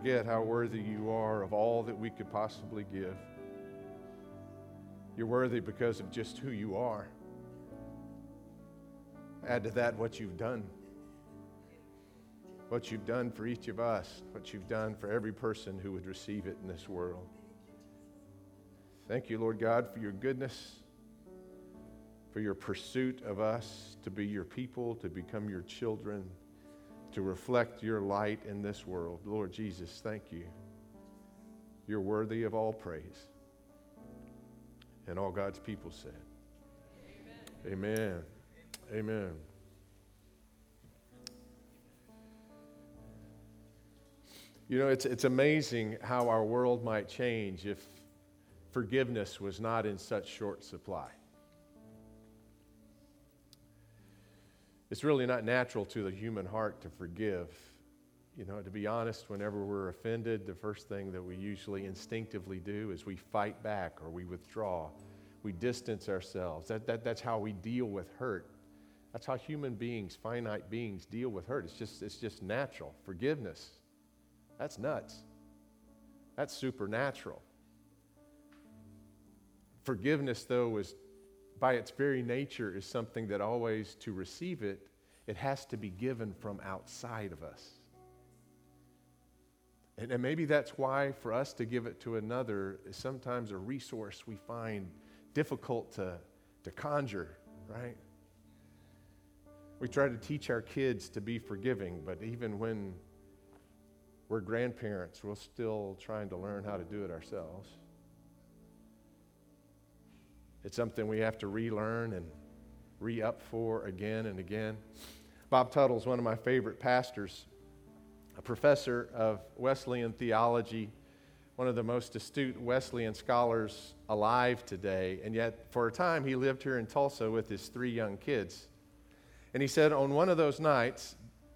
forget how worthy you are of all that we could possibly give. You're worthy because of just who you are. Add to that what you've done. What you've done for each of us, what you've done for every person who would receive it in this world. Thank you, Lord God, for your goodness, for your pursuit of us to be your people, to become your children to reflect your light in this world. Lord Jesus, thank you. You're worthy of all praise. And all God's people said, Amen. Amen. Amen. You know, it's, it's amazing how our world might change if forgiveness was not in such short supply. It's really not natural to the human heart to forgive. You know, to be honest, whenever we're offended, the first thing that we usually instinctively do is we fight back or we withdraw. We distance ourselves. That, that, that's how we deal with hurt. That's how human beings, finite beings, deal with hurt. It's just, it's just natural. Forgiveness, that's nuts. That's supernatural. Forgiveness, though, is by its very nature, is something that always, to receive it, it has to be given from outside of us. And, and maybe that's why, for us to give it to another, is sometimes a resource we find difficult to, to conjure, right? We try to teach our kids to be forgiving, but even when we're grandparents, we're still trying to learn how to do it ourselves. It's something we have to relearn and re up for again and again. Bob Tuttle is one of my favorite pastors, a professor of Wesleyan theology, one of the most astute Wesleyan scholars alive today. And yet, for a time, he lived here in Tulsa with his three young kids. And he said on one of those nights,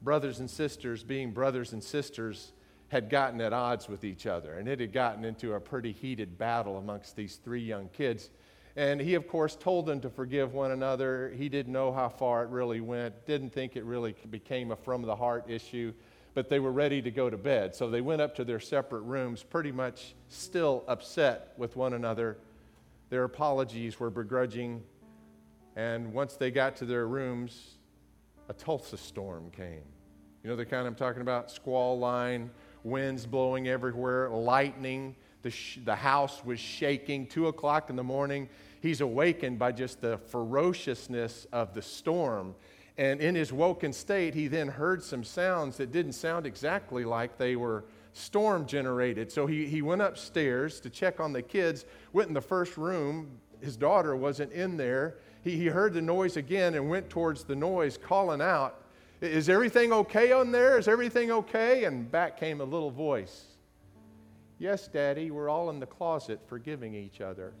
brothers and sisters, being brothers and sisters, had gotten at odds with each other. And it had gotten into a pretty heated battle amongst these three young kids. And he, of course, told them to forgive one another. He didn't know how far it really went, didn't think it really became a from the heart issue, but they were ready to go to bed. So they went up to their separate rooms, pretty much still upset with one another. Their apologies were begrudging. And once they got to their rooms, a Tulsa storm came. You know the kind I'm talking about? Squall line, winds blowing everywhere, lightning the, sh- the house was shaking. Two o'clock in the morning, he's awakened by just the ferociousness of the storm. And in his woken state, he then heard some sounds that didn't sound exactly like they were storm generated. So he, he went upstairs to check on the kids, went in the first room. His daughter wasn't in there. He, he heard the noise again and went towards the noise, calling out, Is everything okay on there? Is everything okay? And back came a little voice Yes, Daddy, we're all in the closet forgiving each other.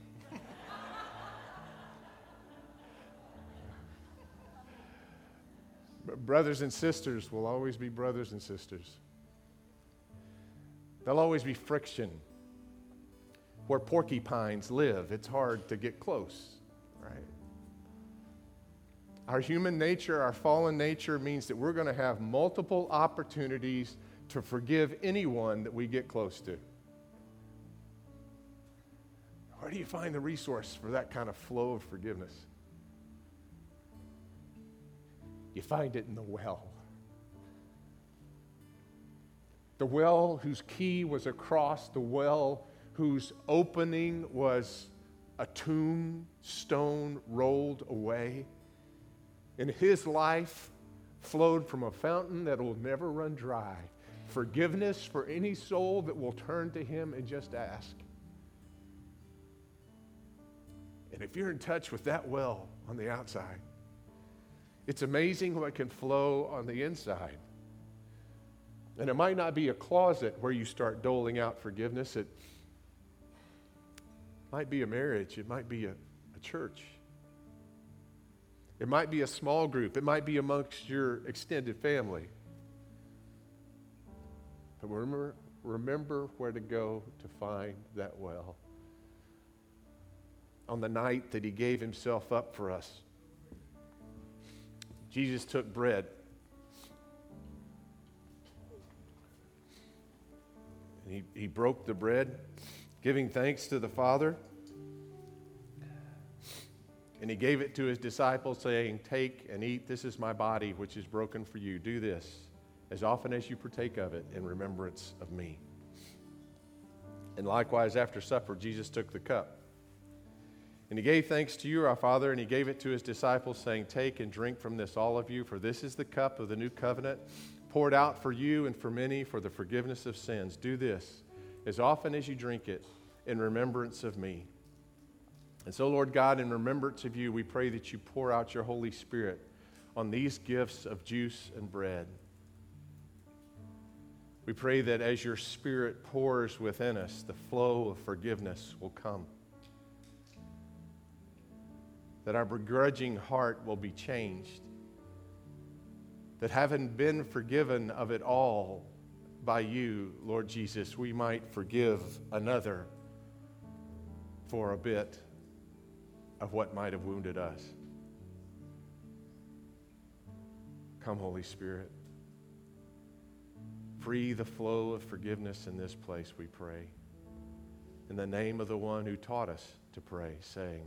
brothers and sisters will always be brothers and sisters. There'll always be friction. Where porcupines live, it's hard to get close, right? Our human nature, our fallen nature, means that we're going to have multiple opportunities to forgive anyone that we get close to. Do you find the resource for that kind of flow of forgiveness? You find it in the well. The well whose key was across, the well whose opening was a tombstone rolled away. And his life flowed from a fountain that will never run dry. Forgiveness for any soul that will turn to him and just ask. And if you're in touch with that well on the outside, it's amazing what can flow on the inside. And it might not be a closet where you start doling out forgiveness. It might be a marriage. It might be a, a church. It might be a small group. It might be amongst your extended family. But remember, remember where to go to find that well on the night that he gave himself up for us. Jesus took bread. And he, he broke the bread, giving thanks to the Father. And he gave it to his disciples, saying, Take and eat. This is my body, which is broken for you. Do this as often as you partake of it in remembrance of me. And likewise, after supper, Jesus took the cup. And he gave thanks to you, our Father, and he gave it to his disciples, saying, Take and drink from this, all of you, for this is the cup of the new covenant, poured out for you and for many for the forgiveness of sins. Do this as often as you drink it in remembrance of me. And so, Lord God, in remembrance of you, we pray that you pour out your Holy Spirit on these gifts of juice and bread. We pray that as your Spirit pours within us, the flow of forgiveness will come. That our begrudging heart will be changed. That having been forgiven of it all by you, Lord Jesus, we might forgive another for a bit of what might have wounded us. Come, Holy Spirit. Free the flow of forgiveness in this place, we pray. In the name of the one who taught us to pray, saying,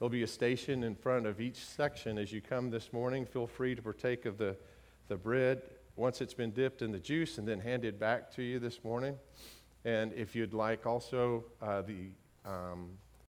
There'll be a station in front of each section as you come this morning. Feel free to partake of the, the bread once it's been dipped in the juice and then handed back to you this morning. And if you'd like also uh, the um,